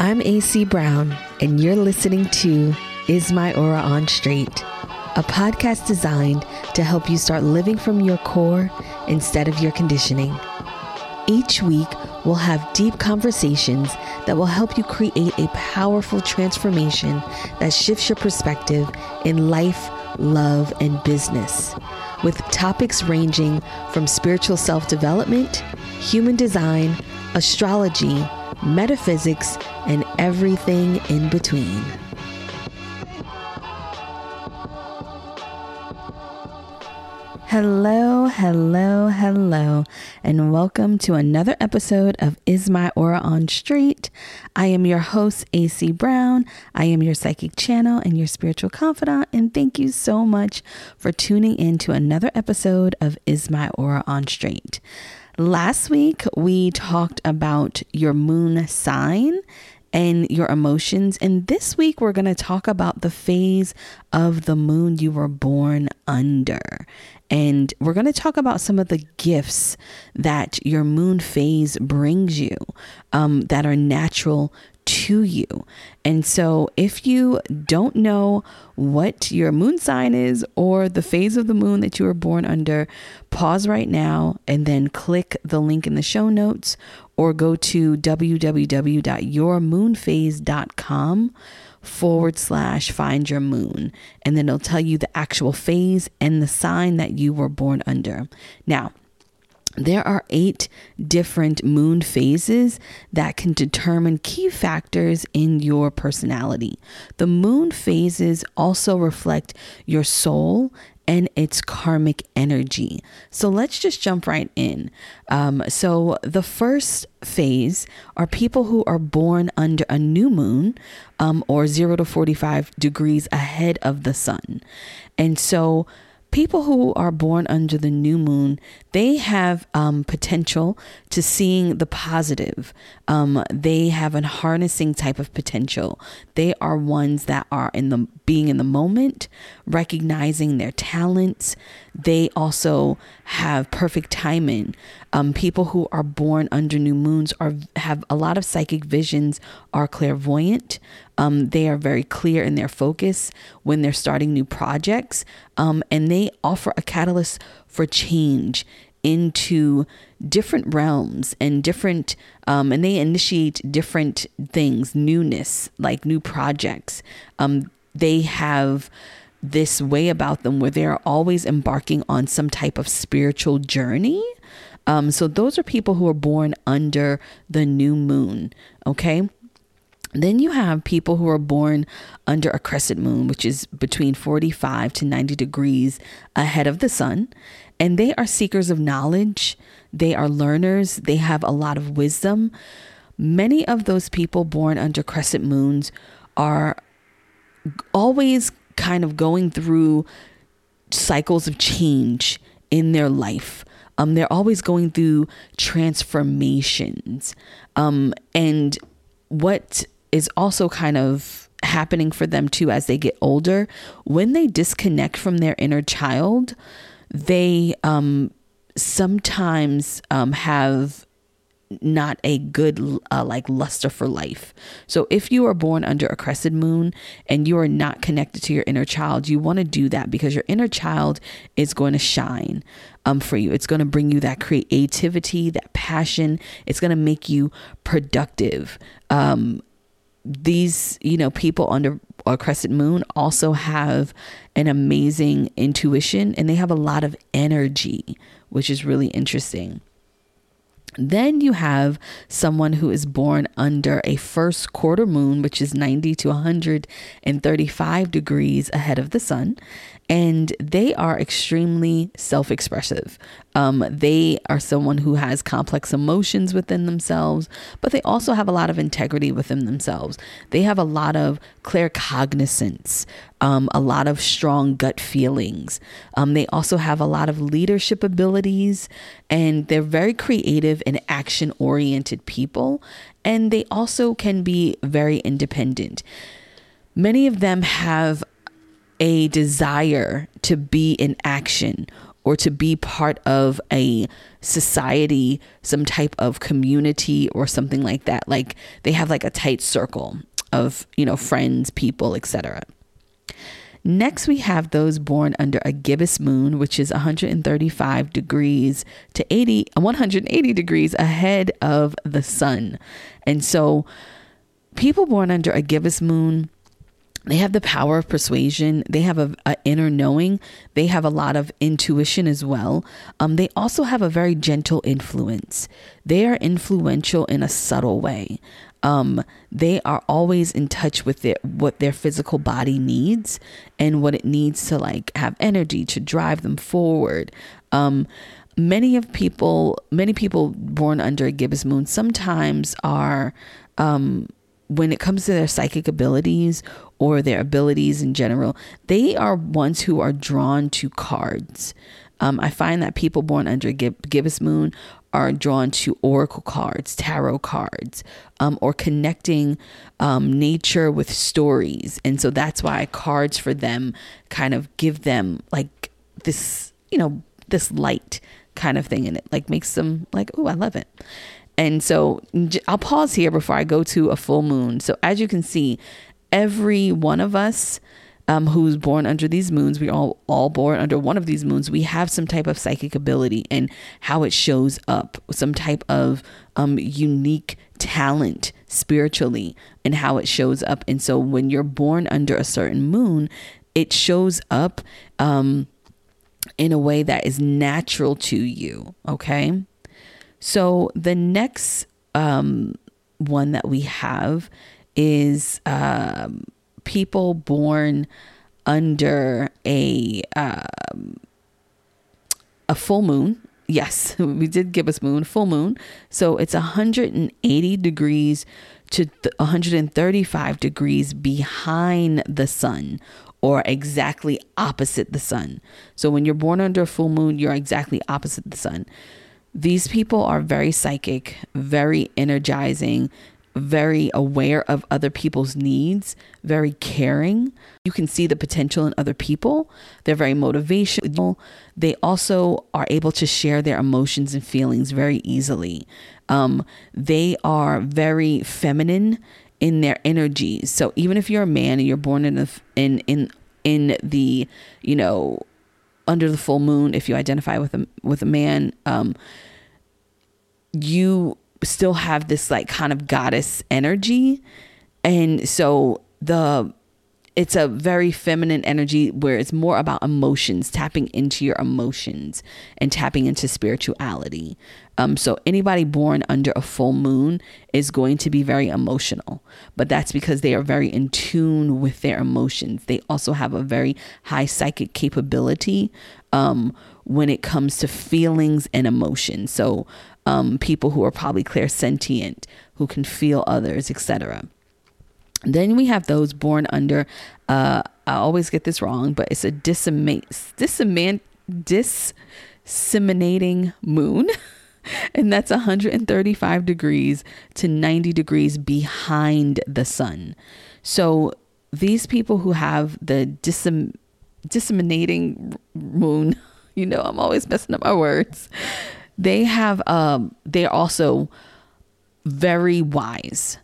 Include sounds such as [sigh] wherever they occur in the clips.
I'm AC Brown, and you're listening to Is My Aura on Straight, a podcast designed to help you start living from your core instead of your conditioning. Each week, we'll have deep conversations that will help you create a powerful transformation that shifts your perspective in life, love, and business, with topics ranging from spiritual self development, human design, astrology, metaphysics, and everything in between. Hello, hello, hello, and welcome to another episode of Is My Aura on Straight. I am your host, AC Brown. I am your psychic channel and your spiritual confidant, and thank you so much for tuning in to another episode of Is My Aura on Straight. Last week, we talked about your moon sign and your emotions. And this week, we're going to talk about the phase of the moon you were born under. And we're going to talk about some of the gifts that your moon phase brings you um, that are natural to you. And so, if you don't know what your moon sign is or the phase of the moon that you were born under, pause right now and then click the link in the show notes or go to www.yourmoonphase.com forward slash find your moon. And then it'll tell you the actual phase and the sign that you were born under. Now, there are eight different moon phases that can determine key factors in your personality. The moon phases also reflect your soul and its karmic energy. So let's just jump right in. Um, so, the first phase are people who are born under a new moon um, or 0 to 45 degrees ahead of the sun. And so, people who are born under the new moon they have um, potential to seeing the positive. Um, they have a harnessing type of potential. They are ones that are in the being in the moment recognizing their talents they also have perfect timing. Um, people who are born under new moons are have a lot of psychic visions are clairvoyant. Um, they are very clear in their focus when they're starting new projects, um, and they offer a catalyst for change into different realms and different, um, and they initiate different things, newness, like new projects. Um, they have this way about them where they're always embarking on some type of spiritual journey. Um, so those are people who are born under the new moon. Okay. Then you have people who are born under a crescent moon, which is between 45 to 90 degrees ahead of the sun. And they are seekers of knowledge, they are learners, they have a lot of wisdom. Many of those people born under crescent moons are always kind of going through cycles of change in their life. Um, they're always going through transformations. Um, and what is also kind of happening for them too as they get older. When they disconnect from their inner child, they um, sometimes um, have not a good uh, like luster for life. So if you are born under a crescent moon and you are not connected to your inner child, you want to do that because your inner child is going to shine um for you. It's going to bring you that creativity, that passion. It's going to make you productive. Um these, you know, people under a crescent moon also have an amazing intuition and they have a lot of energy, which is really interesting. Then you have someone who is born under a first quarter moon, which is 90 to 135 degrees ahead of the sun and they are extremely self expressive. Um, they are someone who has complex emotions within themselves, but they also have a lot of integrity within themselves. They have a lot of claircognizance, um, a lot of strong gut feelings. Um, they also have a lot of leadership abilities, and they're very creative and action oriented people. And they also can be very independent. Many of them have a desire to be in action or to be part of a society, some type of community or something like that. Like they have like a tight circle of, you know, friends, people, etc. Next, we have those born under a gibbous moon, which is 135 degrees to 80, 180 degrees ahead of the sun. And so, people born under a gibbous moon they have the power of persuasion. They have a, a, inner knowing. They have a lot of intuition as well. Um, they also have a very gentle influence. They are influential in a subtle way. Um, they are always in touch with their what their physical body needs and what it needs to like have energy to drive them forward. Um, many of people many people born under a gibbous moon sometimes are um, when it comes to their psychic abilities or their abilities in general, they are ones who are drawn to cards. Um, I find that people born under Gib- Gibbous Moon are drawn to oracle cards, tarot cards, um, or connecting um, nature with stories. And so that's why cards for them kind of give them like this, you know, this light kind of thing in it, like makes them like, oh, I love it. And so I'll pause here before I go to a full moon. So as you can see, every one of us um, who's born under these moons, we all all born under one of these moons. We have some type of psychic ability and how it shows up, some type of um, unique talent spiritually and how it shows up. And so when you're born under a certain moon, it shows up um, in a way that is natural to you. Okay. So the next um, one that we have is um, people born under a um, a full moon. Yes, [laughs] we did gibbous moon, full moon. So it's 180 degrees to 135 degrees behind the sun or exactly opposite the sun. So when you're born under a full moon, you're exactly opposite the sun. These people are very psychic, very energizing, very aware of other people's needs, very caring. You can see the potential in other people. They're very motivational. They also are able to share their emotions and feelings very easily. Um, they are very feminine in their energies. So even if you're a man and you're born in the in in in the you know under the full moon, if you identify with a with a man, um, you still have this like kind of goddess energy. And so the it's a very feminine energy where it's more about emotions, tapping into your emotions and tapping into spirituality. Um, so anybody born under a full moon is going to be very emotional, but that's because they are very in tune with their emotions. They also have a very high psychic capability um, when it comes to feelings and emotions. So um, people who are probably clairsentient, who can feel others, etc. Then we have those born under, uh, I always get this wrong, but it's a disseminate, disseminate, disseminating moon. [laughs] and that's 135 degrees to 90 degrees behind the sun. So these people who have the dissem- disseminating moon, [laughs] you know, I'm always messing up my words they have um they're also very wise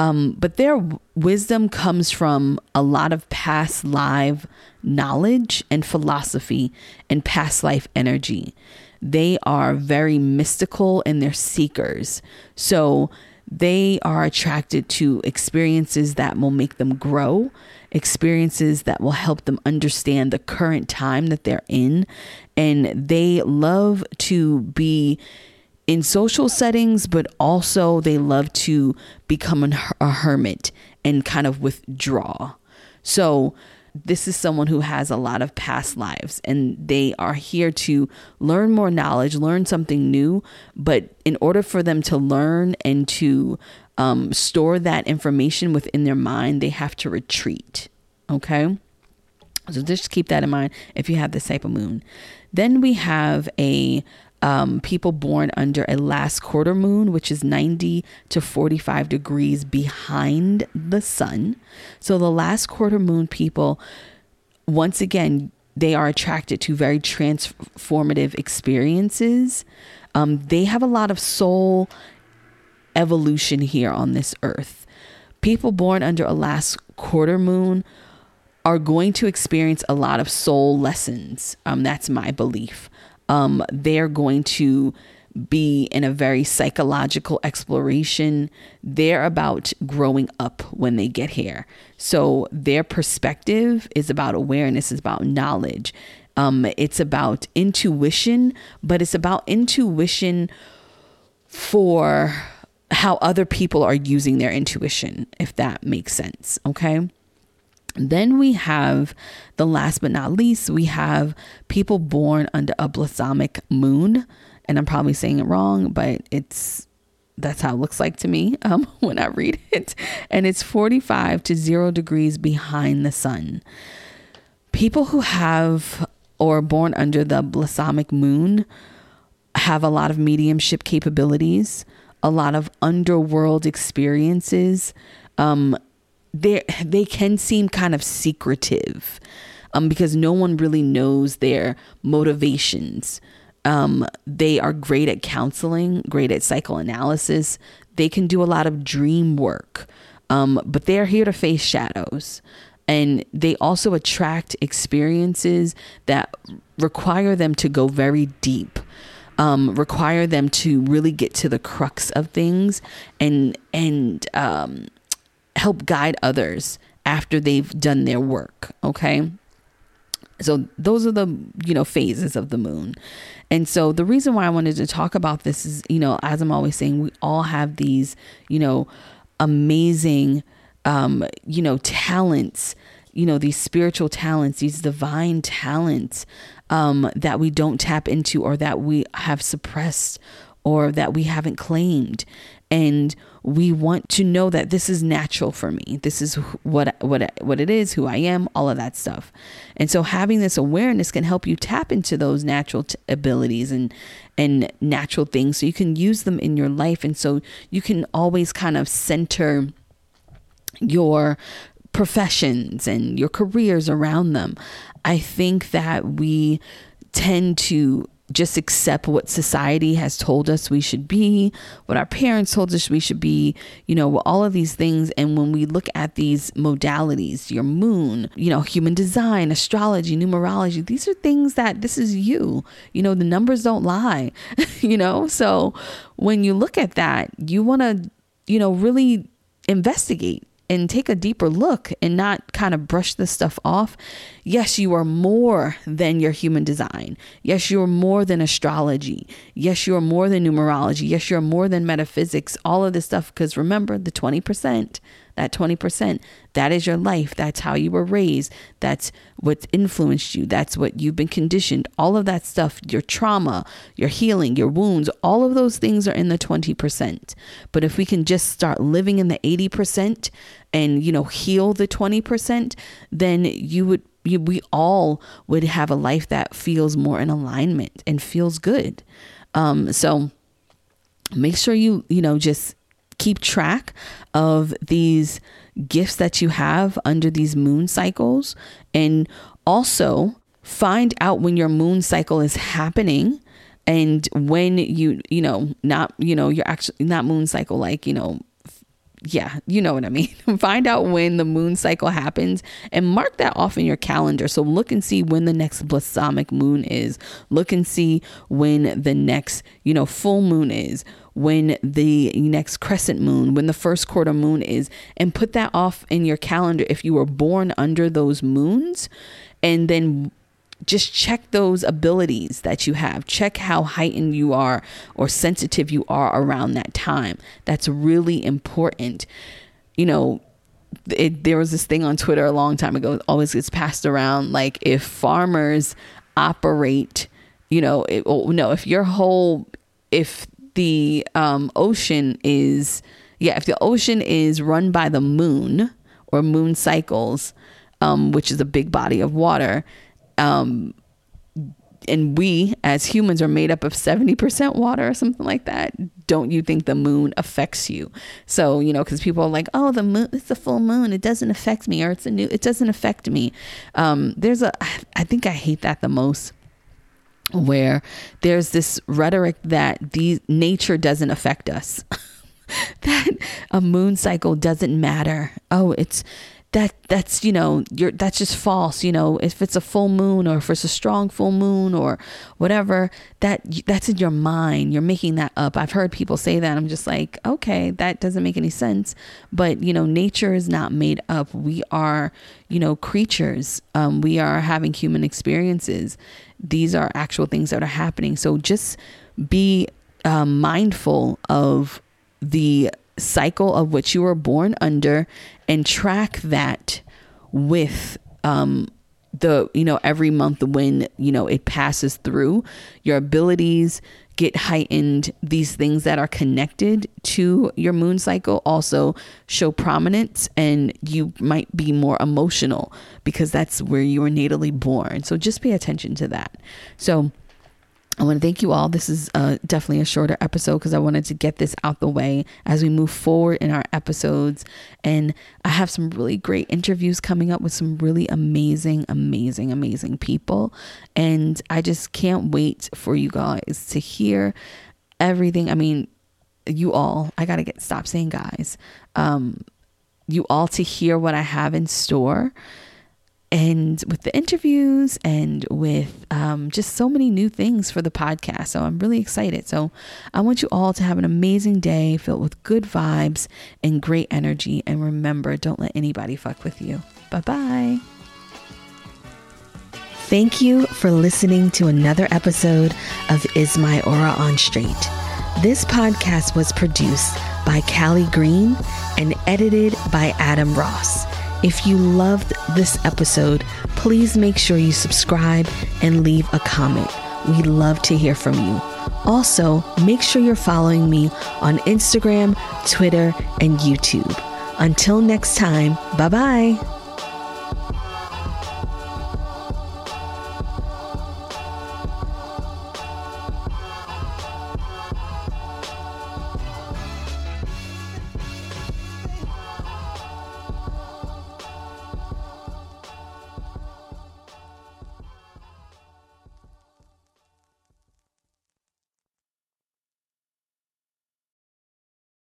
um, but their wisdom comes from a lot of past life knowledge and philosophy and past life energy. They are very mystical and they're seekers. So they are attracted to experiences that will make them grow, experiences that will help them understand the current time that they're in. And they love to be in social settings, but also they love to become a, a hermit and kind of withdraw. So, this is someone who has a lot of past lives and they are here to learn more knowledge, learn something new. But in order for them to learn and to um, store that information within their mind, they have to retreat. Okay. So just keep that in mind if you have this type of moon. Then we have a um, people born under a last quarter moon, which is 90 to 45 degrees behind the sun. So the last quarter moon people, once again, they are attracted to very transformative experiences. Um, they have a lot of soul evolution here on this earth. People born under a last quarter moon are going to experience a lot of soul lessons. Um, that's my belief. Um, they're going to be in a very psychological exploration. They're about growing up when they get here. So their perspective is about awareness, is about knowledge. Um, it's about intuition, but it's about intuition for how other people are using their intuition, if that makes sense. Okay. Then we have the last but not least, we have people born under a balsamic moon. And I'm probably saying it wrong, but it's that's how it looks like to me [laughs] um, when I read it. And it's 45 to zero degrees behind the sun. People who have or born under the balsamic moon have a lot of mediumship capabilities, a lot of underworld experiences. Um, they they can seem kind of secretive um, because no one really knows their motivations. Um, they are great at counseling, great at psychoanalysis. They can do a lot of dream work, um, but they're here to face shadows. And they also attract experiences that require them to go very deep, um, require them to really get to the crux of things, and and um, help guide others after they've done their work. Okay. So those are the, you know, phases of the moon. And so the reason why I wanted to talk about this is, you know, as I'm always saying, we all have these, you know, amazing, um, you know, talents, you know, these spiritual talents, these divine talents um, that we don't tap into or that we have suppressed or that we haven't claimed. And we want to know that this is natural for me. This is what what what it is who i am all of that stuff. And so having this awareness can help you tap into those natural t- abilities and and natural things. So you can use them in your life. And so you can always kind of center your professions and your careers around them i think that we tend to just accept what society has told us we should be, what our parents told us we should be, you know, all of these things. And when we look at these modalities, your moon, you know, human design, astrology, numerology, these are things that this is you. You know, the numbers don't lie, [laughs] you know? So when you look at that, you want to, you know, really investigate and take a deeper look and not kind of brush this stuff off. Yes, you are more than your human design. Yes, you're more than astrology. Yes, you're more than numerology. Yes, you're more than metaphysics, all of this stuff. Because remember, the 20%, that 20%, that is your life. That's how you were raised. That's what influenced you. That's what you've been conditioned. All of that stuff, your trauma, your healing, your wounds, all of those things are in the 20%. But if we can just start living in the 80% and, you know, heal the 20%, then you would you, we all would have a life that feels more in alignment and feels good. Um, so make sure you, you know, just keep track of these gifts that you have under these moon cycles and also find out when your moon cycle is happening and when you you know not you know you're actually not moon cycle like you know yeah, you know what I mean. [laughs] Find out when the moon cycle happens and mark that off in your calendar. So look and see when the next balsamic moon is. Look and see when the next, you know, full moon is, when the next crescent moon, when the first quarter moon is, and put that off in your calendar if you were born under those moons. And then just check those abilities that you have. Check how heightened you are or sensitive you are around that time. That's really important. You know, it, there was this thing on Twitter a long time ago, always gets passed around. Like, if farmers operate, you know, it, oh, no, if your whole, if the um, ocean is, yeah, if the ocean is run by the moon or moon cycles, um, which is a big body of water, um, and we as humans are made up of 70% water or something like that don't you think the moon affects you? So you know because people are like oh the moon it's the full moon. It doesn't affect me or it's a new it doesn't affect me. Um, there's a i think i hate that the most where there's this rhetoric that the nature doesn't affect us. [laughs] That a moon cycle doesn't matter. Oh it's that that's you know you're that's just false you know if it's a full moon or if it's a strong full moon or whatever that that's in your mind. You're making that up. I've heard people say that. I'm just like okay that doesn't make any sense. But you know nature is not made up. We are you know creatures. Um, we are having human experiences. These are actual things that are happening. So just be um, mindful of the cycle of which you were born under and track that with um, the you know every month when you know it passes through your abilities get heightened these things that are connected to your moon cycle also show prominence and you might be more emotional because that's where you were natally born. So just pay attention to that. So I want to thank you all. This is uh, definitely a shorter episode because I wanted to get this out the way as we move forward in our episodes. And I have some really great interviews coming up with some really amazing, amazing, amazing people. And I just can't wait for you guys to hear everything. I mean, you all, I got to get stop saying guys. Um, you all to hear what I have in store and with the interviews and with um, just so many new things for the podcast. So I'm really excited. So I want you all to have an amazing day filled with good vibes and great energy. And remember, don't let anybody fuck with you. Bye bye. Thank you for listening to another episode of Is My Aura on Straight. This podcast was produced by Callie Green and edited by Adam Ross. If you loved this episode, please make sure you subscribe and leave a comment. We'd love to hear from you. Also, make sure you're following me on Instagram, Twitter, and YouTube. Until next time, bye bye.